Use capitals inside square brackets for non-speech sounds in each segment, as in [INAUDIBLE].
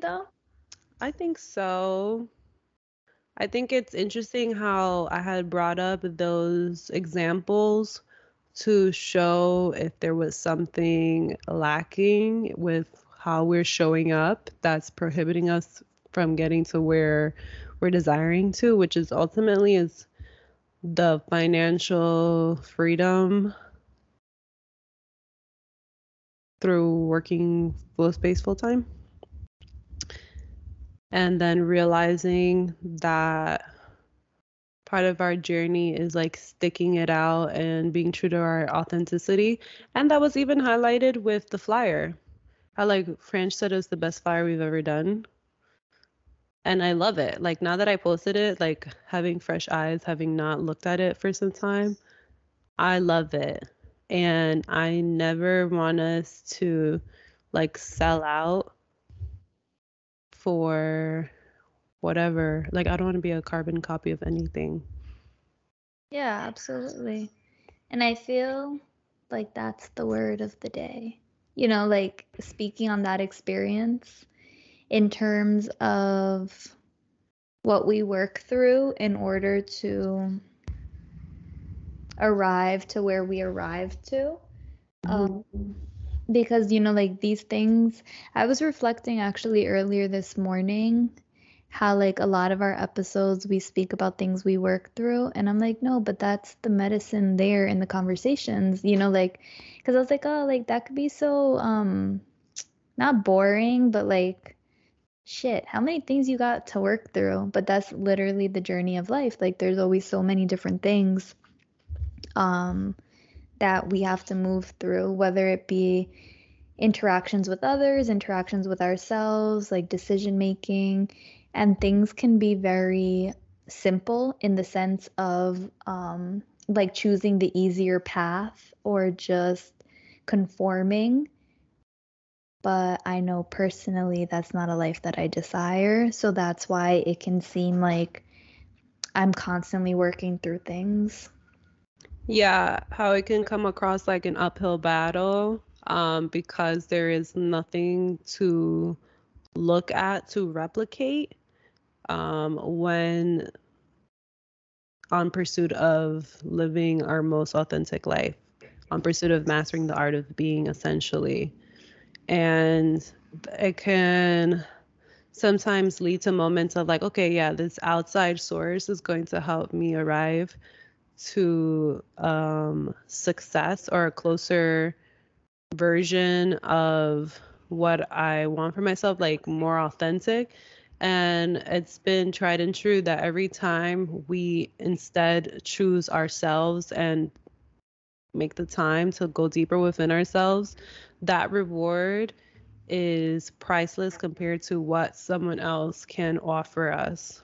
Though? I think so. I think it's interesting how I had brought up those examples to show if there was something lacking with how we're showing up that's prohibiting us from getting to where we're desiring to, which is ultimately is the financial freedom through working flow space full time and then realizing that part of our journey is like sticking it out and being true to our authenticity. And that was even highlighted with the flyer. How like French said it's the best flyer we've ever done. And I love it. Like now that I posted it, like having fresh eyes, having not looked at it for some time, I love it. And I never want us to like sell out for whatever. Like I don't want to be a carbon copy of anything. Yeah, absolutely. And I feel like that's the word of the day. You know, like speaking on that experience in terms of what we work through in order to arrive to where we arrived to. Mm-hmm. Um, because you know like these things i was reflecting actually earlier this morning how like a lot of our episodes we speak about things we work through and i'm like no but that's the medicine there in the conversations you know like because i was like oh like that could be so um not boring but like shit how many things you got to work through? But that's literally the journey of life like there's always so many different things um that we have to move through, whether it be interactions with others, interactions with ourselves, like decision making. And things can be very simple in the sense of um, like choosing the easier path or just conforming. But I know personally that's not a life that I desire. So that's why it can seem like I'm constantly working through things. Yeah, how it can come across like an uphill battle um, because there is nothing to look at to replicate um, when on pursuit of living our most authentic life, on pursuit of mastering the art of being essentially. And it can sometimes lead to moments of like, okay, yeah, this outside source is going to help me arrive to um, success or a closer version of what I want for myself, like more authentic. And it's been tried and true that every time we instead choose ourselves and make the time to go deeper within ourselves, that reward is priceless compared to what someone else can offer us.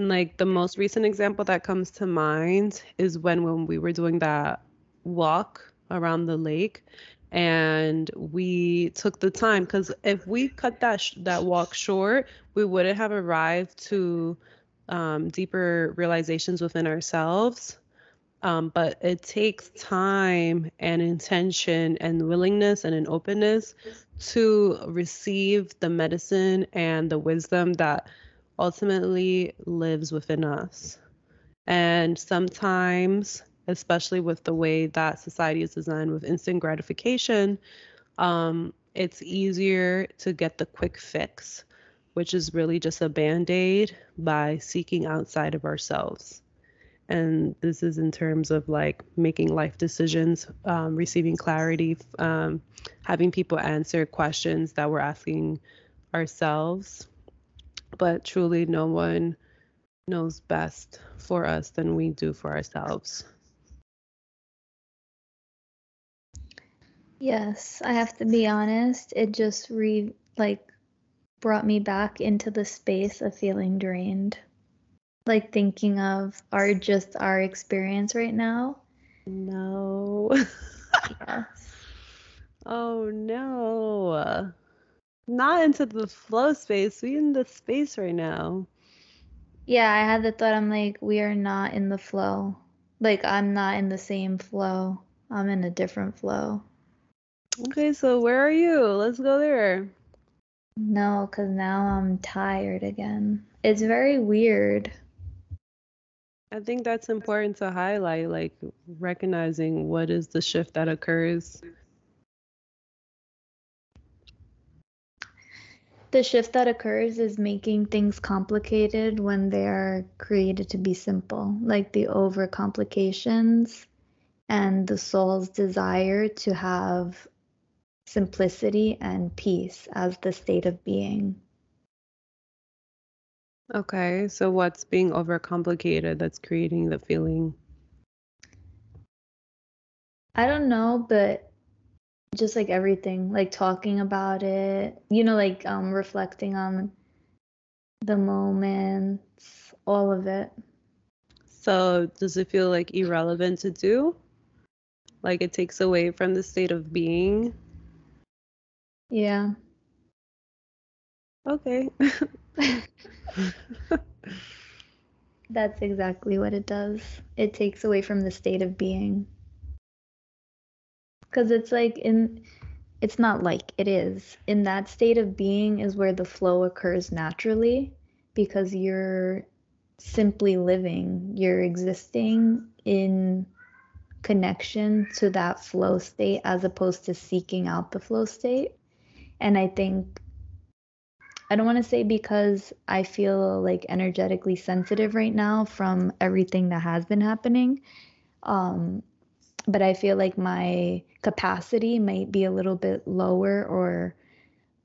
Like the most recent example that comes to mind is when when we were doing that walk around the lake and we took the time because if we cut that sh- that walk short we wouldn't have arrived to um, deeper realizations within ourselves. Um, but it takes time and intention and willingness and an openness to receive the medicine and the wisdom that ultimately lives within us. And sometimes, especially with the way that society is designed with instant gratification, um, it's easier to get the quick fix, which is really just a band aid by seeking outside of ourselves. And this is in terms of like making life decisions, um, receiving clarity, um, having people answer questions that we're asking ourselves but truly no one knows best for us than we do for ourselves. Yes, I have to be honest. It just re like brought me back into the space of feeling drained. Like thinking of our just our experience right now. No. [LAUGHS] Yes. Oh no. Not into the flow space. We in the space right now. Yeah, I had the thought I'm like, we are not in the flow. Like I'm not in the same flow. I'm in a different flow. Okay, so where are you? Let's go there. No, because now I'm tired again. It's very weird. I think that's important to highlight, like recognizing what is the shift that occurs. The shift that occurs is making things complicated when they are created to be simple, like the overcomplications and the soul's desire to have simplicity and peace as the state of being. Okay, so what's being overcomplicated that's creating the feeling? I don't know, but just like everything, like talking about it, you know, like um reflecting on the moments, all of it. So does it feel like irrelevant to do? Like it takes away from the state of being? Yeah. Okay. [LAUGHS] [LAUGHS] That's exactly what it does. It takes away from the state of being. Because it's like in, it's not like it is. In that state of being is where the flow occurs naturally because you're simply living, you're existing in connection to that flow state as opposed to seeking out the flow state. And I think I don't want to say because I feel like energetically sensitive right now from everything that has been happening. Um, but I feel like my capacity might be a little bit lower or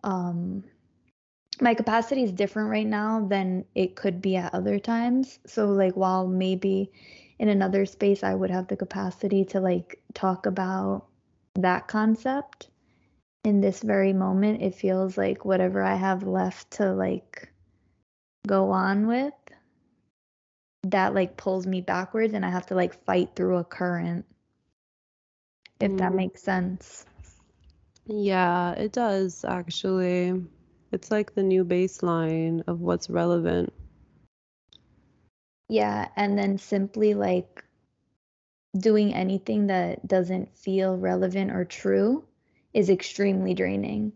um, my capacity is different right now than it could be at other times. So like while maybe in another space I would have the capacity to like talk about that concept in this very moment it feels like whatever I have left to like go on with that like pulls me backwards and I have to like fight through a current if that Mm. makes sense. Yeah, it does actually. It's like the new baseline of what's relevant. Yeah, and then simply like doing anything that doesn't feel relevant or true is extremely draining.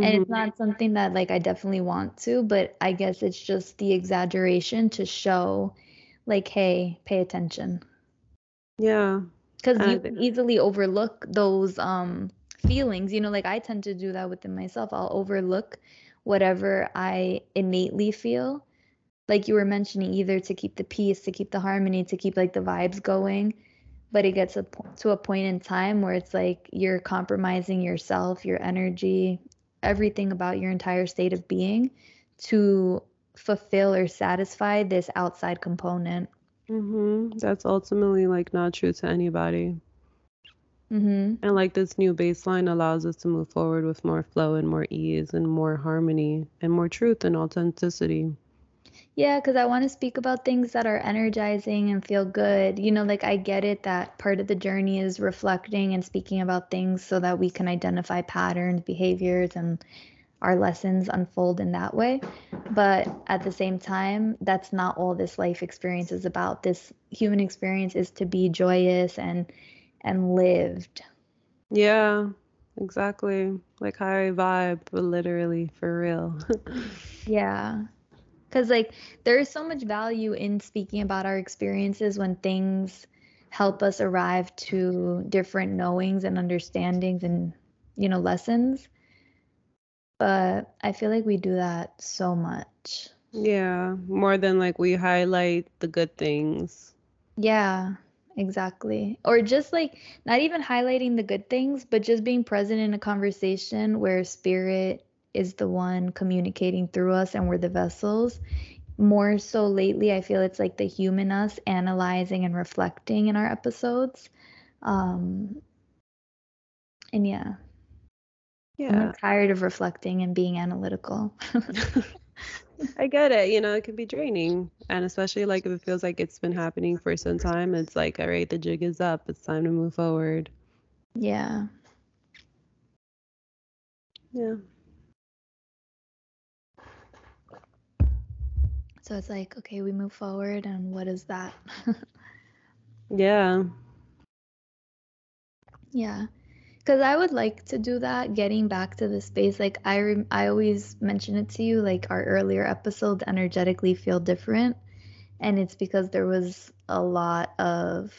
And it's Mhm. not something that like I definitely want to, but I guess it's just the exaggeration to show like, hey, pay attention. Yeah. Because you can easily overlook those um feelings. You know, like I tend to do that within myself. I'll overlook whatever I innately feel. Like you were mentioning, either to keep the peace, to keep the harmony, to keep like the vibes going. But it gets a, to a point in time where it's like you're compromising yourself, your energy, everything about your entire state of being to fulfill or satisfy this outside component. Mhm. That's ultimately like not true to anybody. hmm And like this new baseline allows us to move forward with more flow and more ease and more harmony and more truth and authenticity. Yeah, because I want to speak about things that are energizing and feel good. You know, like I get it that part of the journey is reflecting and speaking about things so that we can identify patterns, behaviors, and our lessons unfold in that way. But at the same time, that's not all this life experience is about. This human experience is to be joyous and and lived. Yeah, exactly. Like high vibe, but literally for real. [LAUGHS] Yeah. Because, like, there is so much value in speaking about our experiences when things help us arrive to different knowings and understandings and, you know, lessons. But I feel like we do that so much. Yeah, more than like we highlight the good things. Yeah, exactly. Or just like not even highlighting the good things, but just being present in a conversation where spirit is the one communicating through us and we're the vessels. More so lately, I feel it's like the human us analyzing and reflecting in our episodes. Um, And yeah. Yeah. I'm tired of reflecting and being analytical. [LAUGHS] [LAUGHS] I get it. You know, it can be draining. And especially like if it feels like it's been happening for some time, it's like, all right, the jig is up. It's time to move forward. yeah. Yeah. So it's like, okay, we move forward, and what is that? [LAUGHS] Yeah. Yeah. Because I would like to do that, getting back to the space. Like I, rem- I always mention it to you, like our earlier episode, energetically feel different, and it's because there was a lot of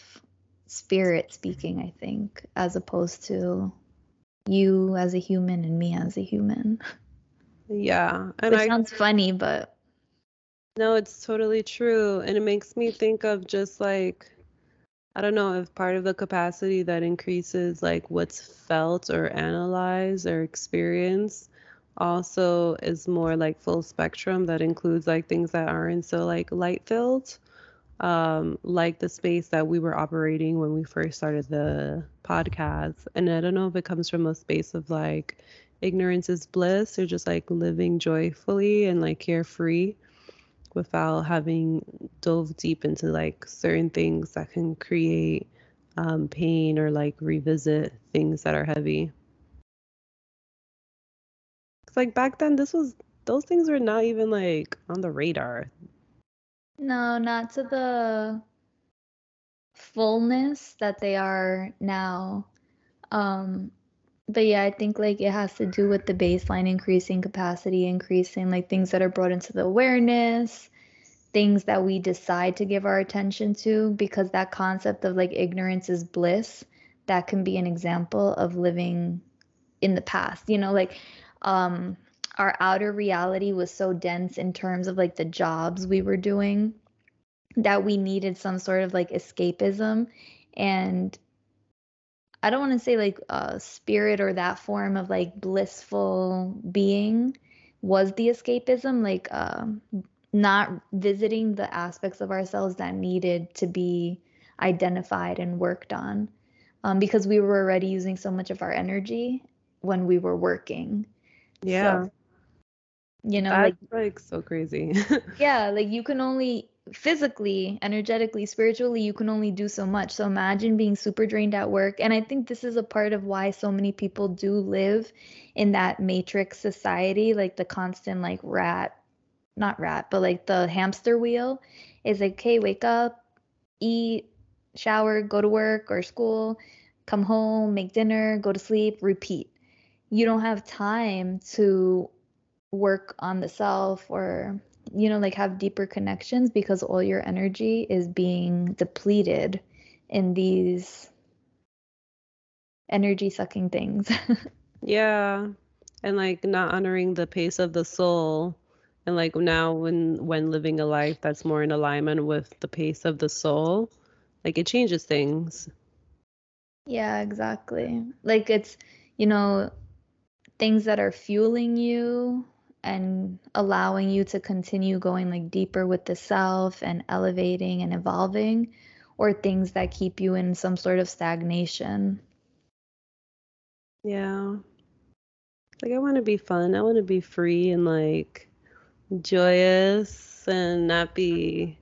spirit speaking, I think, as opposed to you as a human and me as a human. Yeah. And Which I sounds funny, but No, it's totally true. And it makes me think of just like, I don't know if part of the capacity that increases like what's felt or analyzed or experienced also is more like full spectrum that includes like things that aren't so like light filled. Um, like the space that we were operating when we first started the podcast. And I don't know if it comes from a space of like ignorance is bliss or just like living joyfully and like carefree without having dove deep into like certain things that can create um, pain or like revisit things that are heavy. Cause like back then, this was those things were not even like on the radar. no, not to the fullness that they are now. Um, but yeah, I think like it has to do with the baseline increasing, capacity increasing, like things that are brought into the awareness, things that we decide to give our attention to, because that concept of like ignorance is bliss, that can be an example of living in the past. You know, like um our outer reality was so dense in terms of like the jobs we were doing that we needed some sort of like escapism and I don't want to say like uh, spirit or that form of like blissful being was the escapism, like um, not visiting the aspects of ourselves that needed to be identified and worked on um, because we were already using so much of our energy when we were working. Yeah, So, you know, that's like like so crazy. [LAUGHS] yeah, like you can only physically, energetically, spiritually, you can only do so much. So imagine being super drained at work. And I think this is a part of why so many people do live in that matrix society, like the constant like rat, not rat, but like the hamster wheel is like, okay, wake up, eat, shower, go to work or school, come home, make dinner, go to sleep, repeat. You don't have time to work on the self or you know like have deeper connections because all your energy is being depleted in these energy sucking things [LAUGHS] Yeah. And like not honoring the pace of the soul. And like now when when living a life that's more in alignment with the pace of the soul, like it changes things. yeah exactly like it's you know things that are fueling you and allowing you to continue going like deeper with the self and elevating and evolving or things that keep you in some sort of stagnation Yeah. Like I want to be fun. I want to be free and like joyous and not be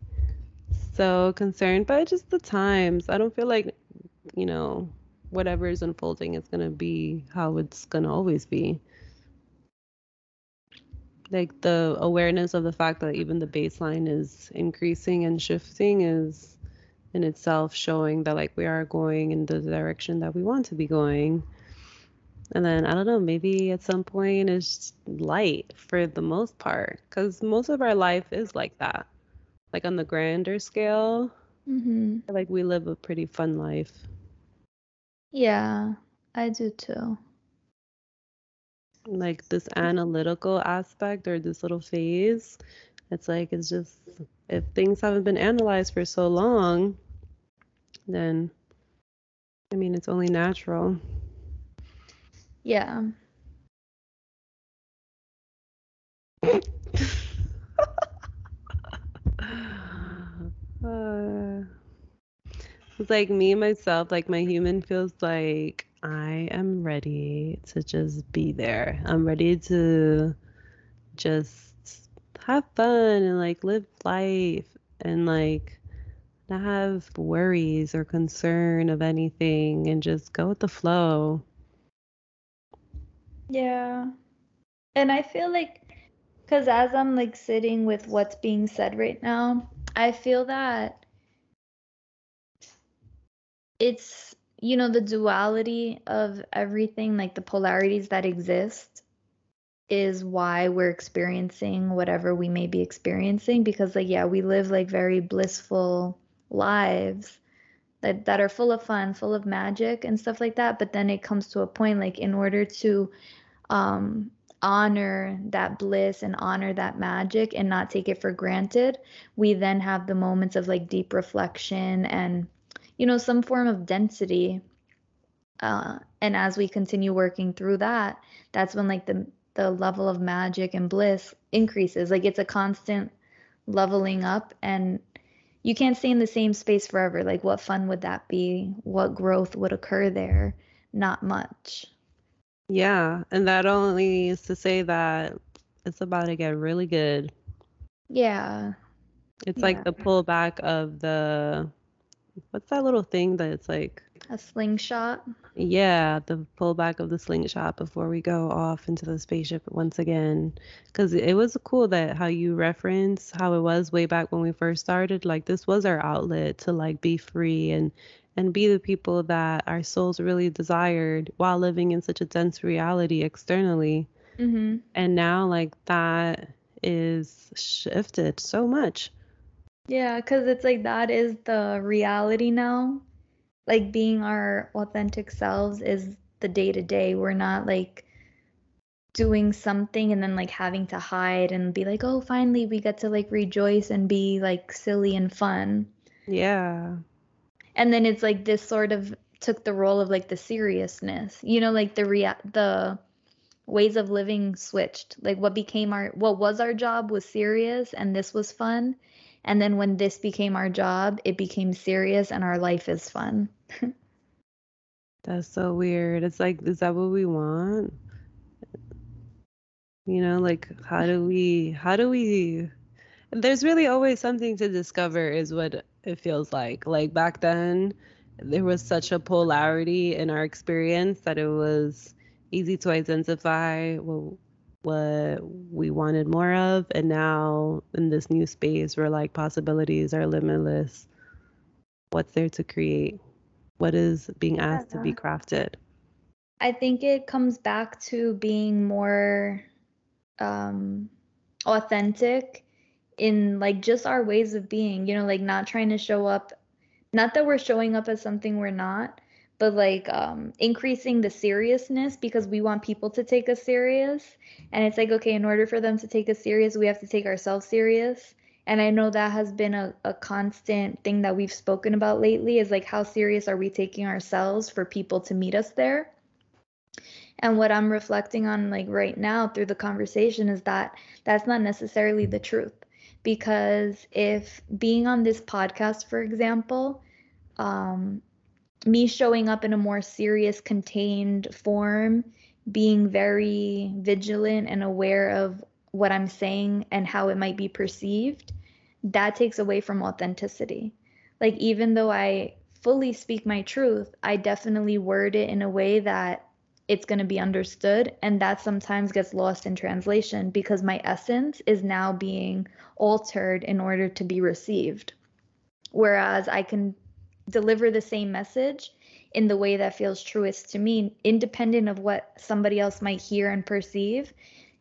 so concerned by just the times. I don't feel like, you know, whatever is unfolding is going to be how it's going to always be. Like the awareness of the fact that even the baseline is increasing and shifting is in itself showing that like we are going in the direction that we want to be going. And then I don't know, maybe at some point it's light for the most part, because most of our life is like that. Like on the grander scale, mm-hmm. like we live a pretty fun life. yeah i do too Like this analytical aspect or this little phase, it's like it's just if things haven't been analyzed for so long, then I mean it's only natural. yeah Uh, it's [LAUGHS] like me myself, like my human feels like I am ready to just be there. I'm ready to just have fun and like live life and like not have worries or concern of anything and just go with the flow. Yeah. And I feel like, because as I'm like sitting with what's being said right now, I feel that it's, you know, the duality of everything, like the polarities that exist, is why we're experiencing whatever we may be experiencing. Because, like, yeah, we live like very blissful lives that, that are full of fun, full of magic and stuff like that. But then it comes to a point, like, in order to, um, honor that bliss and honor that magic and not take it for granted, we then have the moments of like deep reflection and, you know, some form of density. Uh, and as we continue working through that, that's when like the the level of magic and bliss increases. Like it's a constant leveling up and you can't stay in the same space forever. Like what fun would that be? What growth would occur there? Not much. Yeah, and that only is to say that it's about to get really good. Yeah. It's Yeah. like the pullback of the what's that little thing that it's like A slingshot. yeah, the pullback of the slingshot before we go off into the spaceship once again. Because it was cool that how you reference how it was way back when we first started. Like this was our outlet to like be free and and be the people that our souls really desired while living in such a dense reality externally. Mm-hmm. And now like that is shifted so much. Yeah, because it's like that is the reality now. Like being our authentic selves is the day to day. We're not like doing something and then like having to hide and be like, oh, finally we get to like rejoice and be like silly and fun. Yeah. And then it's like this sort of took the role of like the seriousness. You know, like the rea- the ways of living switched. Like what became our what was our job was serious and this was fun. And then when this became our job, it became serious and our life is fun. [LAUGHS] That's so weird. It's like, is that what we want? You know, like how do we how do we there's really always something to discover is what it feels like. Like back then there was such a polarity in our experience that it was easy to identify what we wanted more of and now in this new space where like possibilities are limitless. What's there to create? What is being asked to be crafted? I think it comes back to being more um authentic in like just our ways of being, you know, like not trying to show up not that we're showing up as something we're not, but like um increasing the seriousness because we want people to take us serious. And it's like, okay, in order for them to take us serious, we have to take ourselves serious. And I know that has been a, a constant thing that we've spoken about lately is like how serious are we taking ourselves for people to meet us there? And what I'm reflecting on like right now through the conversation is that that's not necessarily the truth. Because if being on this podcast, for example, um, me showing up in a more serious, contained form, being very vigilant and aware of what I'm saying and how it might be perceived, that takes away from authenticity. Like, even though I fully speak my truth, I definitely word it in a way that it's going to be understood. And that sometimes gets lost in translation because my essence is now being altered in order to be received. Whereas I can deliver the same message in the way that feels truest to me, independent of what somebody else might hear and perceive.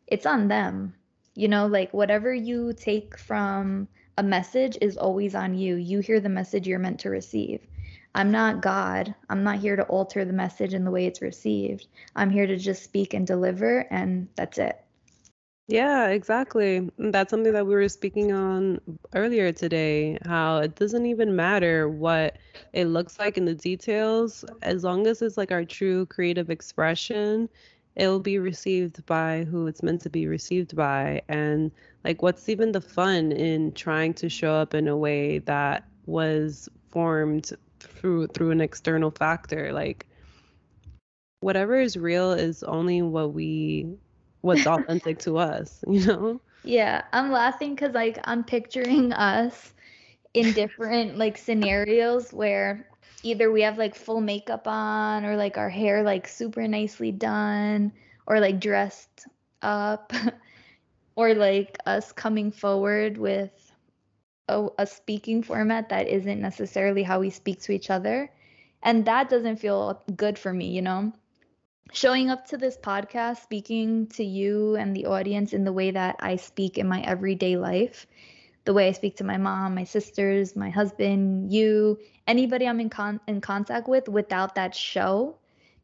It's on them. You know, like whatever you take from a message is always on you. You hear the message you're meant to receive. I'm not God. I'm not here to alter the message in the way it's received. I'm here to just speak and deliver, and that's it. Yeah, exactly. That's something that we were speaking on earlier today, how it doesn't even matter what it looks like in the details, as long as it's like our true creative expression, it will be received by who it's meant to be received by. And like, what's even the fun in trying to show up in a way that was formed through through an external factor? Like, whatever is real is only what we what's authentic to us, you know? Yeah, I'm laughing cuz like I'm picturing us in different like scenarios where either we have like full makeup on or like our hair like super nicely done or like dressed up [LAUGHS] or like us coming forward with a, a, speaking format that isn't necessarily how we speak to each other and that doesn't feel good for me you know showing up to this podcast speaking to you and the audience in the way that i speak in my everyday life the way i speak to my mom my sisters my husband you anybody i'm in, con- in contact with without that show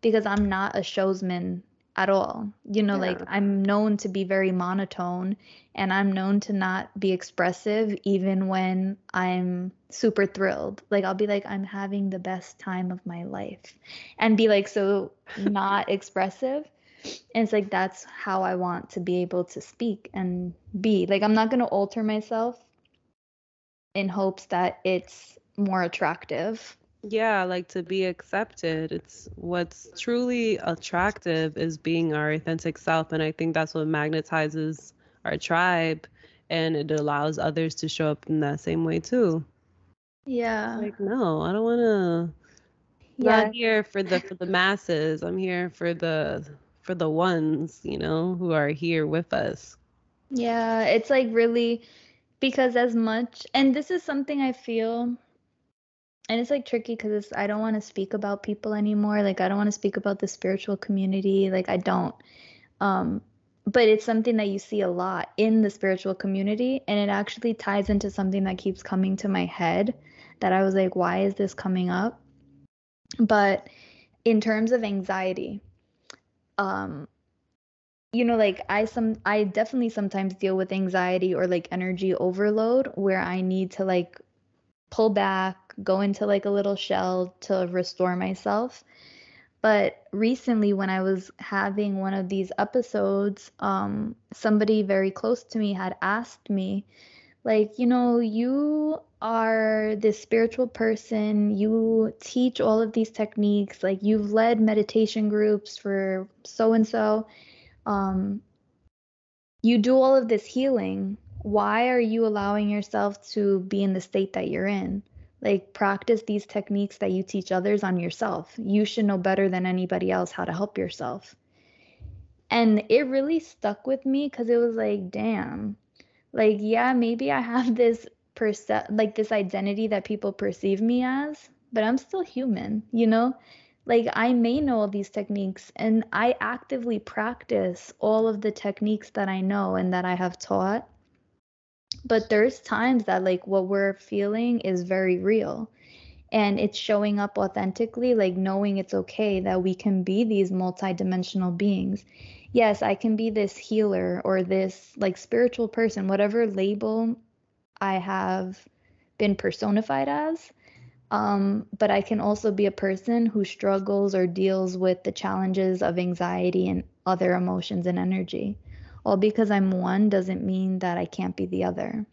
because i'm not a showsman at all. You know, yeah. like I'm known to be very monotone and I'm known to not be expressive even when I'm super thrilled. Like I'll be like I'm having the best time of my life and be like so [LAUGHS] not expressive. And it's like that's how I want to be able to speak and be. Like I'm not going to alter myself in hopes that it's more attractive yeah like to be accepted. It's what's truly attractive is being our authentic self and i think that's what magnetizes our tribe and it allows others to show up in that same way too. Yeah. like no i don't want to yeah. I'm not here for the for the masses. I'm here for the for the ones you know who are here with us. Yeah it's like really because as much and this is something i feel and it's like tricky because I don't want to speak about people anymore. Like I don't want to speak about the spiritual community. Like I don't. Um, but it's something that you see a lot in the spiritual community, and it actually ties into something that keeps coming to my head. That I was like, why is this coming up? But in terms of anxiety, um, you know like i some i definitely sometimes deal with anxiety or like energy overload where i need to like pull back, go into like a little shell to restore myself. But recently, when I was having one of these episodes, um, somebody very close to me had asked me, like, you know, you are this spiritual person, you teach all of these techniques, like, you've led meditation groups for so and so. You do all of this healing why are you allowing yourself to be in the state that you're in? Like, practice these techniques that you teach others on yourself. You should know better than anybody else how to help yourself. And it really stuck with me because it was like, damn, like, yeah, maybe I have this perce- like this identity that people perceive me as, but I'm still human, you know? Like, I may know all these techniques and I actively practice all of the techniques that I know and that I have taught but there's times that like what we're feeling is very real. And it's showing up authentically like knowing it's okay that we can be these multidimensional beings. Yes i can be this healer or this like spiritual person whatever label i have been personified as. Um, but i can also be a person who struggles or deals with the challenges of anxiety and other emotions and energy all because I'm one doesn't mean that I can't be the other.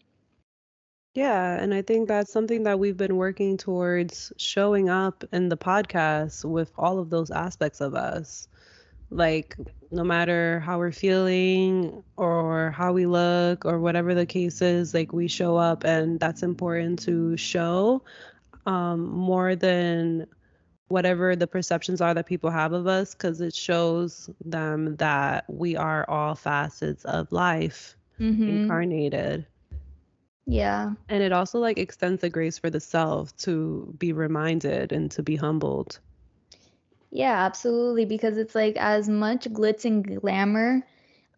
Yeah, and I think that's something that we've been working towards showing up in the podcast with all of those aspects of us. Like, no matter how we're feeling or how we look or whatever the case is, like, we show up, and that's important to show um, more than whatever the perceptions are that people have of us because it shows them that we are all facets of life mm-hmm. incarnated. Yeah. And it also like extends the grace for the self to be reminded and to be humbled. Yeah absolutely because it's like as much glitz and glamour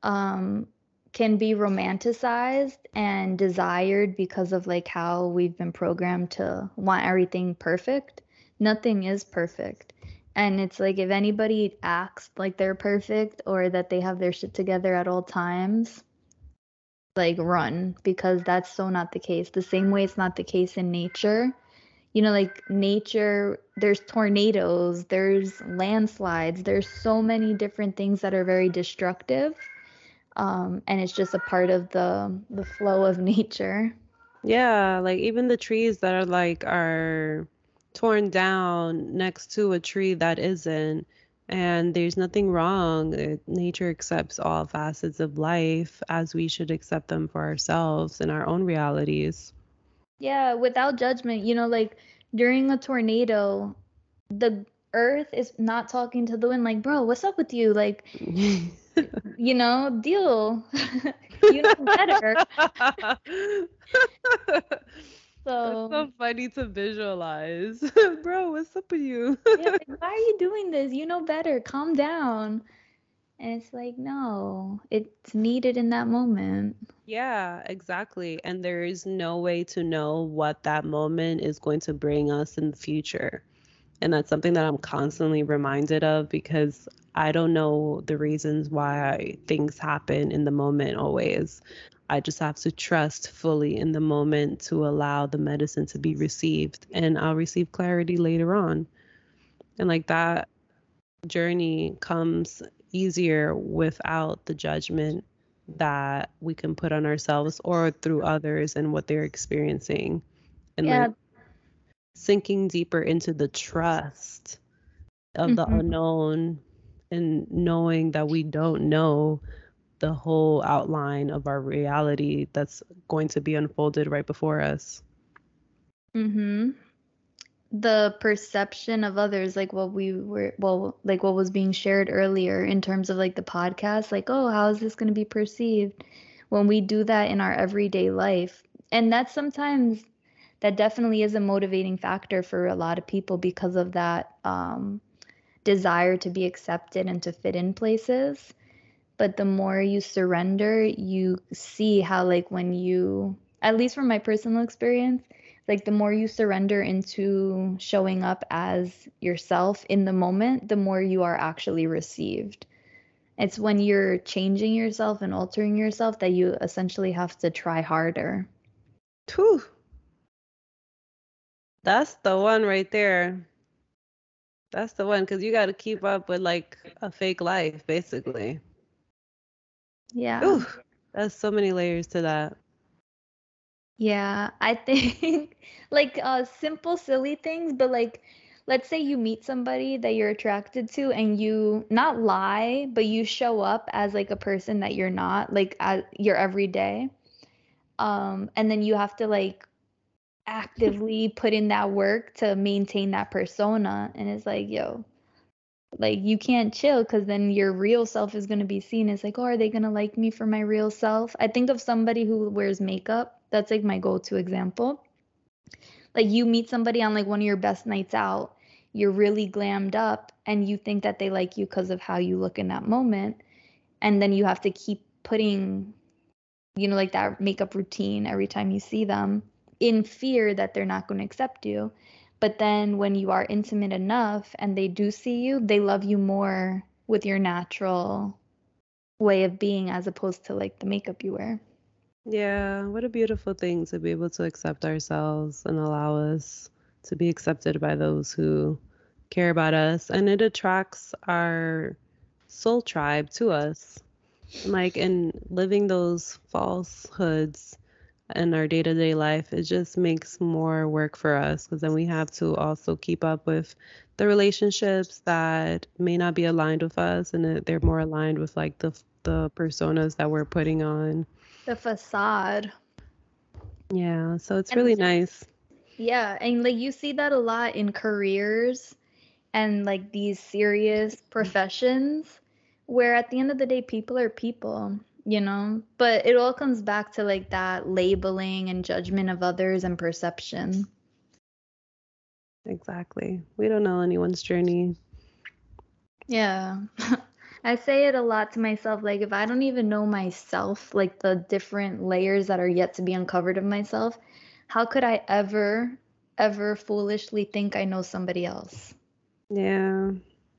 um can be romanticized and desired because of like how we've been programmed to want everything perfect nothing is perfect. And it's like if anybody acts like they're perfect or that they have their shit together at all times, like run because that's so not the case. The same way it's not the case in nature. You know, like nature, there's tornadoes, there's landslides, there's so many different things that are very destructive. Um, and it's just a part of the the flow of [LAUGHS] nature. Yeah, like even the trees that are like are torn down next to a tree that isn't and there's nothing wrong. Nature accepts all facets of life as we should accept them for ourselves and our own realities. Yeah, without judgment. You know, like during a tornado, the earth is not talking to the wind, like, bro, what's up with you? Like, [LAUGHS] you know, deal. [LAUGHS] you know better. [LAUGHS] So, That's so funny to visualize. [LAUGHS] Bro, what's up with you? yeah, like, why are you doing this? You know better. Calm down. And it's like, no, it's needed in that moment. Yeah, exactly. And there is no way to know what that moment is going to bring us in the future. And that's something that I'm constantly reminded of because I don't know the reasons why things happen in the moment always. I just have to trust fully in the moment to allow the medicine to be received, and I'll receive clarity later on. And like that journey comes easier without the judgment that we can put on ourselves or through others and what they're experiencing. And yeah. like sinking deeper into the trust of mm-hmm. the unknown and knowing that we don't know the whole outline of our reality that's going to be unfolded right before us. Mhm. The perception of others like what we were well like what was being shared earlier in terms of like the podcast like oh how is this going to be perceived when we do that in our everyday life. And that's sometimes that definitely is a motivating factor for a lot of people because of that um desire to be accepted and to fit in places but the more you surrender you see how like when you at least from my personal experience like the more you surrender into showing up as yourself in the moment the more you are actually received. It's when you're changing yourself and altering yourself that you essentially have to try harder. Whew. that's the one right there. That's the one because you got to keep up with like a fake life basically yeah. Ooh, there's so many layers to that. Yeah, I [LAUGHS] think like uh simple silly things, but like let's say you meet somebody that you're attracted to and you not lie, but you show up as like a person that you're not, like as your everyday. Um and then you have to like [LAUGHS] actively put in that work to maintain that persona and it's like, yo, like you can't chill because then your real self is going to be seen as like oh are they going to like me for my real self? I think of somebody who wears makeup that's like my go-to example. Like you meet somebody on like one of your best nights out you're really glammed up and you think that they like you because of how you look in that moment and then you have to keep putting you know like that makeup routine every time you see them in fear that they're not going to accept you but then when you are intimate enough and they do see you, they love you more with your natural way of being as opposed to like the makeup you wear. Yeah, what a beautiful thing to be able to accept ourselves and allow us to be accepted by those who care about us. And it attracts our soul tribe to us. Like in living those falsehoods in our day to day life, it just makes more work for us because then we have to also keep up with the relationships that may not be aligned with us and they're more aligned with like the the personas that we're putting on. The facade. Yeah, so it's and really nice. Yeah, and like you see that a lot in careers and like these serious professions where at the end of the day people are people you know? But it all comes back to like that labeling and judgment of others and perception. Exactly. We don't know anyone's journey. Yeah. [LAUGHS] I say it a lot to myself like if i don't even know myself like the different layers that are yet to be uncovered of myself how could i ever ever foolishly think i know somebody else? Yeah.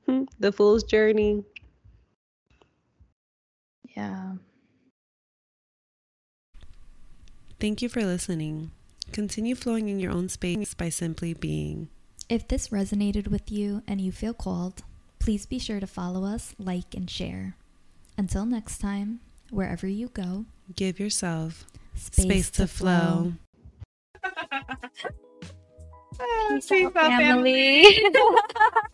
Hmm. The fool's journey. Yeah Thank you for listening. Continue flowing in your own space by simply being. If this resonated with you and you feel called, please be sure to follow us, like, and share. Until next time, wherever you go, give yourself space, space to, to, flow. [LAUGHS] Peace, Peace out, family. family. [LAUGHS]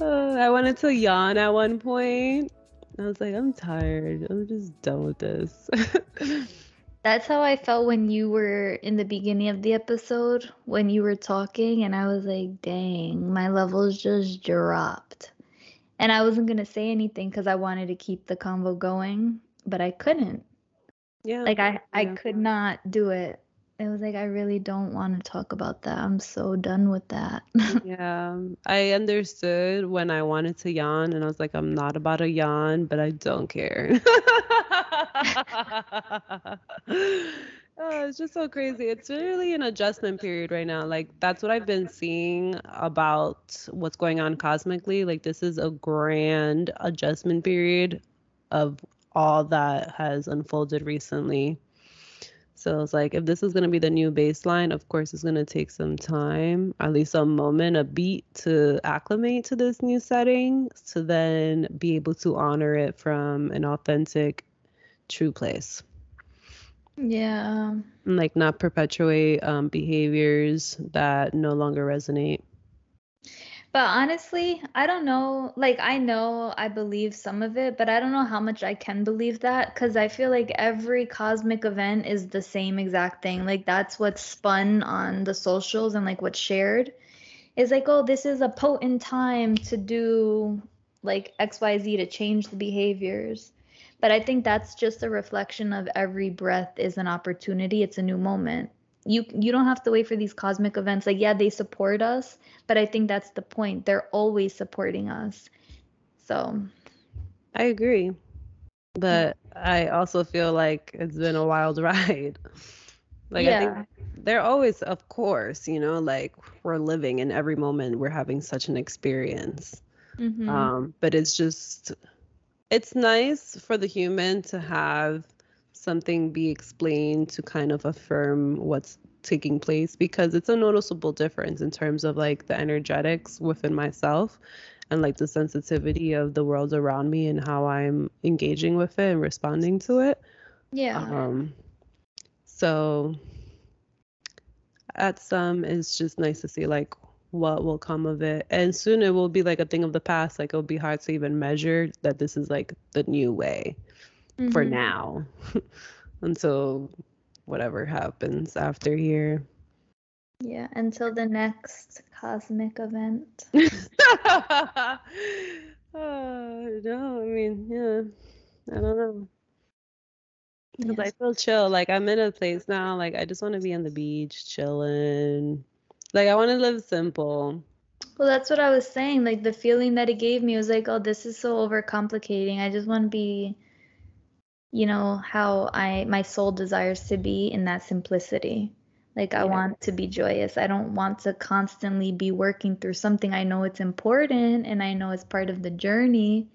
Uh, I wanted to yawn at one point. I was like, I'm tired. I'm just done with this. [LAUGHS] That's how I felt when you were in the beginning of the episode when you were talking, and I was like, dang, my levels just dropped. And I wasn't gonna say anything because I wanted to keep the convo going, but I couldn't. Yeah. Like I, I could not do it. It was like I really don't want to talk about that. I'm so done with that. [LAUGHS] Yeah, I understood when I wanted to yawn, and I was like, I'm not about a yawn, but I don't care. [LAUGHS] Oh, it's just so crazy. It's really an adjustment period right now. Like, that's what I've been seeing about what's going on cosmically. Like, this is a grand adjustment period of all that has unfolded recently. So it's like if this is going to be the new baseline, of course it's going to take some time, at least a moment, a beat to acclimate to this new setting to then be able to honor it from an authentic, true place. yeah. And like not perpetuate um, behaviors that no longer resonate. But honestly, I don't know. Like, I know I believe some of it, but I don't know how much I can believe that because I feel like every cosmic event is the same exact thing. Like, that's what's spun on the socials and like what's shared is like, oh, this is a potent time to do like XYZ to change the behaviors. But I think that's just a reflection of every breath is an opportunity, it's a new moment. You you don't have to wait for these cosmic events. Like, yeah, they support us, but I think that's the point. They're always supporting us. So, I agree. But I also feel like it's been a wild [LAUGHS] ride. Like I yeah. think they're always, of course, you know, like we're living in every moment we're having such an experience. Mhm. Um, but it's just it's nice for the human to have something be explained to kind of affirm what's taking place because it's a noticeable difference in terms of like the energetics within myself and like the sensitivity of the world around me and how I'm engaging with it and responding to it. yeah. Um, so at some, it's just nice to see like what will come of it. And soon it will be like a thing of the past. Like it'll be hard to even measure that this is like the new way for Mhm. now [LAUGHS] until whatever happens after here. Yeah, until the next cosmic event. uh, [LAUGHS] no, I mean, yeah, I don't know. Because I feel chill. Like I'm in a place now. Like I just want to be on the beach, chilling. Like I want to live simple. Well, that's what I was saying. Like the feeling that it gave me was like, oh, this is so overcomplicating. I just want to be, you know, how I my soul desires to be in that simplicity. Like I Yeah. want to be joyous. I don't want to constantly be working through something. I know it's important and I know it's part of the journey.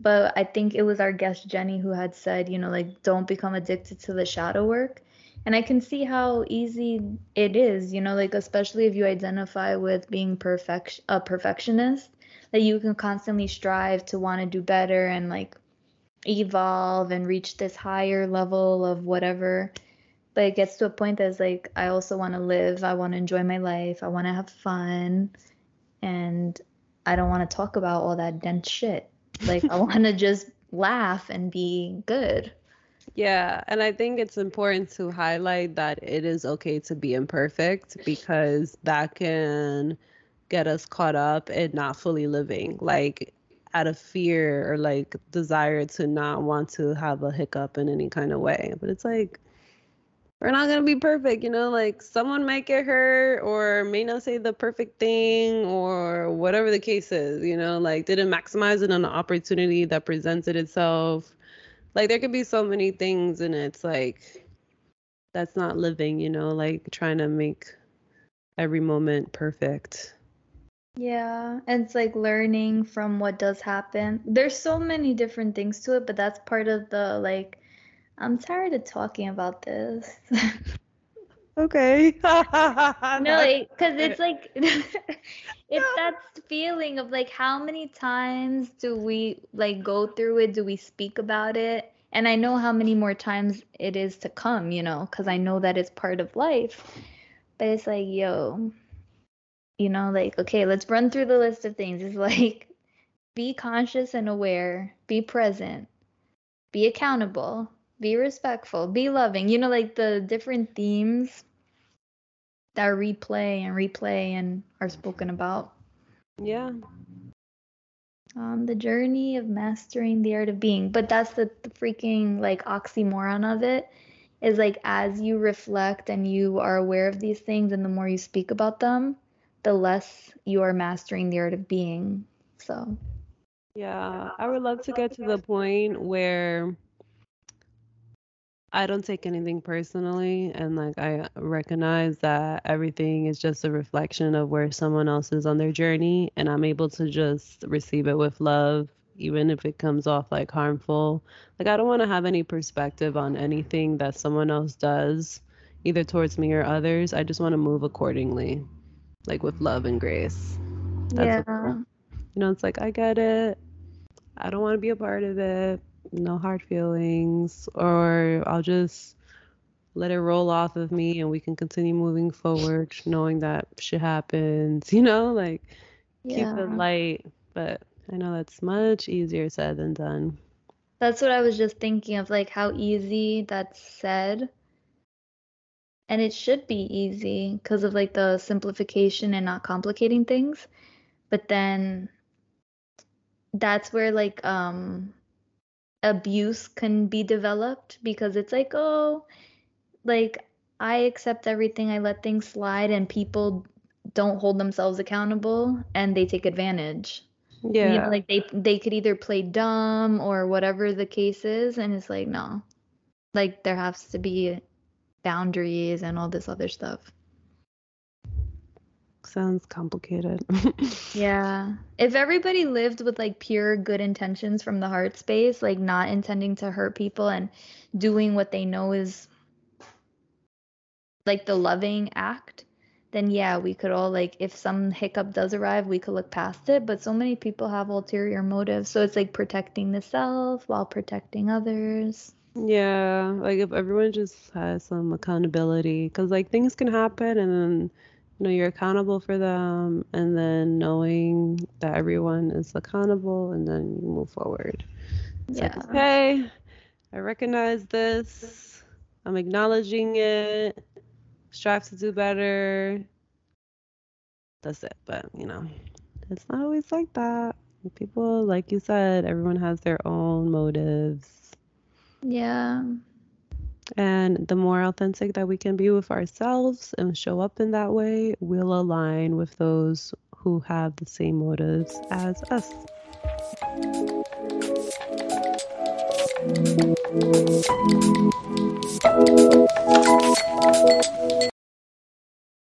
But I think it was our guest Jenny who had said, you know, like don't become addicted to the shadow work. And I can see how easy it is, you know, like especially if you identify with being perfect a perfectionist, that you can constantly strive to want to do better and like evolve and reach this higher level of whatever. But it gets to a point that's like I also want to live, I want to enjoy my life, I want to have fun, and I don't want to talk about all that dense shit. Like I want to [LAUGHS] just laugh and be good. Yeah, and I think it's important to highlight that it is okay to be imperfect because that can get us caught up in not fully living, like out of fear or like desire to not want to have a hiccup in any kind of way. But it's like we're not gonna be perfect, you know, like someone might get hurt or may not say the perfect thing or whatever the case is, you know, like didn't maximize it on an opportunity that presented itself. Like there could be so many things and it's like that's not living you know? Like trying to make every moment perfect Yeah, and it's like learning from what does happen. There's so many different things to it, but that's part of the like I'm tired of talking about this. [LAUGHS] okay [LAUGHS] No, like, cause it's like [LAUGHS] it's that feeling of like how many times do we like go through it? Do we speak about it? And I know how many more times it is to come, you know, cause I know that it's part of life. But it's like, yo, you know, like okay, let's run through the list of things. It's [LAUGHS] like be conscious and aware, be present, be accountable, be respectful, be loving. You know, like the different themes that replay and replay and are spoken about. Yeah. On the journey of mastering the art of being. But that's the, the freaking like oxymoron of it is like as you reflect and you are aware of these things and the more you speak about them, the less you are mastering the art of being. So yeah, I would love to get to the point where I don't take anything personally and like I recognize that everything is just a reflection of where someone else is on their journey and I'm able to just receive it with love even if it comes off like harmful. Like I don't want to have any perspective on anything that someone else does either towards me or others. I just want to move accordingly like with love and grace. That's yeah. you know, it's like I get it. I don't want to be a part of it no hard feelings, or I'll just let it roll off of me and we can continue moving forward knowing that shit happens, [LAUGHS] you know, like yeah. keep it light. But I know that's much easier said than done. That's what I was just thinking of, like how easy that's said. And it should be easy because of like the simplification and not complicating things. But then that's where like um abuse can be developed because it's like, oh, like I accept everything, I let things slide, and people don't hold themselves accountable and they take advantage. Yeah. You know, like they they could either play dumb or whatever the case is, and it's like no, like there has to be boundaries and all this other stuff sounds complicated. [LAUGHS] yeah. If everybody lived with like pure good intentions from the heart space, like not intending to hurt people and doing what they know is like the loving act, then yeah, we could all like if some hiccup does arrive, we could look past it. But so many people have ulterior motives. So it's like protecting the self while protecting others. Yeah, like if everyone just has some accountability, because like things can happen and then you know you're accountable for them and then knowing that everyone is accountable and then you move forward. It's yeah. like okay i recognize this. I'm acknowledging it. Strive to do better. That's it but you know it's not always like that. People like you said everyone has their own motives yeah. And the more authentic that we can be with ourselves and show up in that way, we'll align with those who have the same motives as us.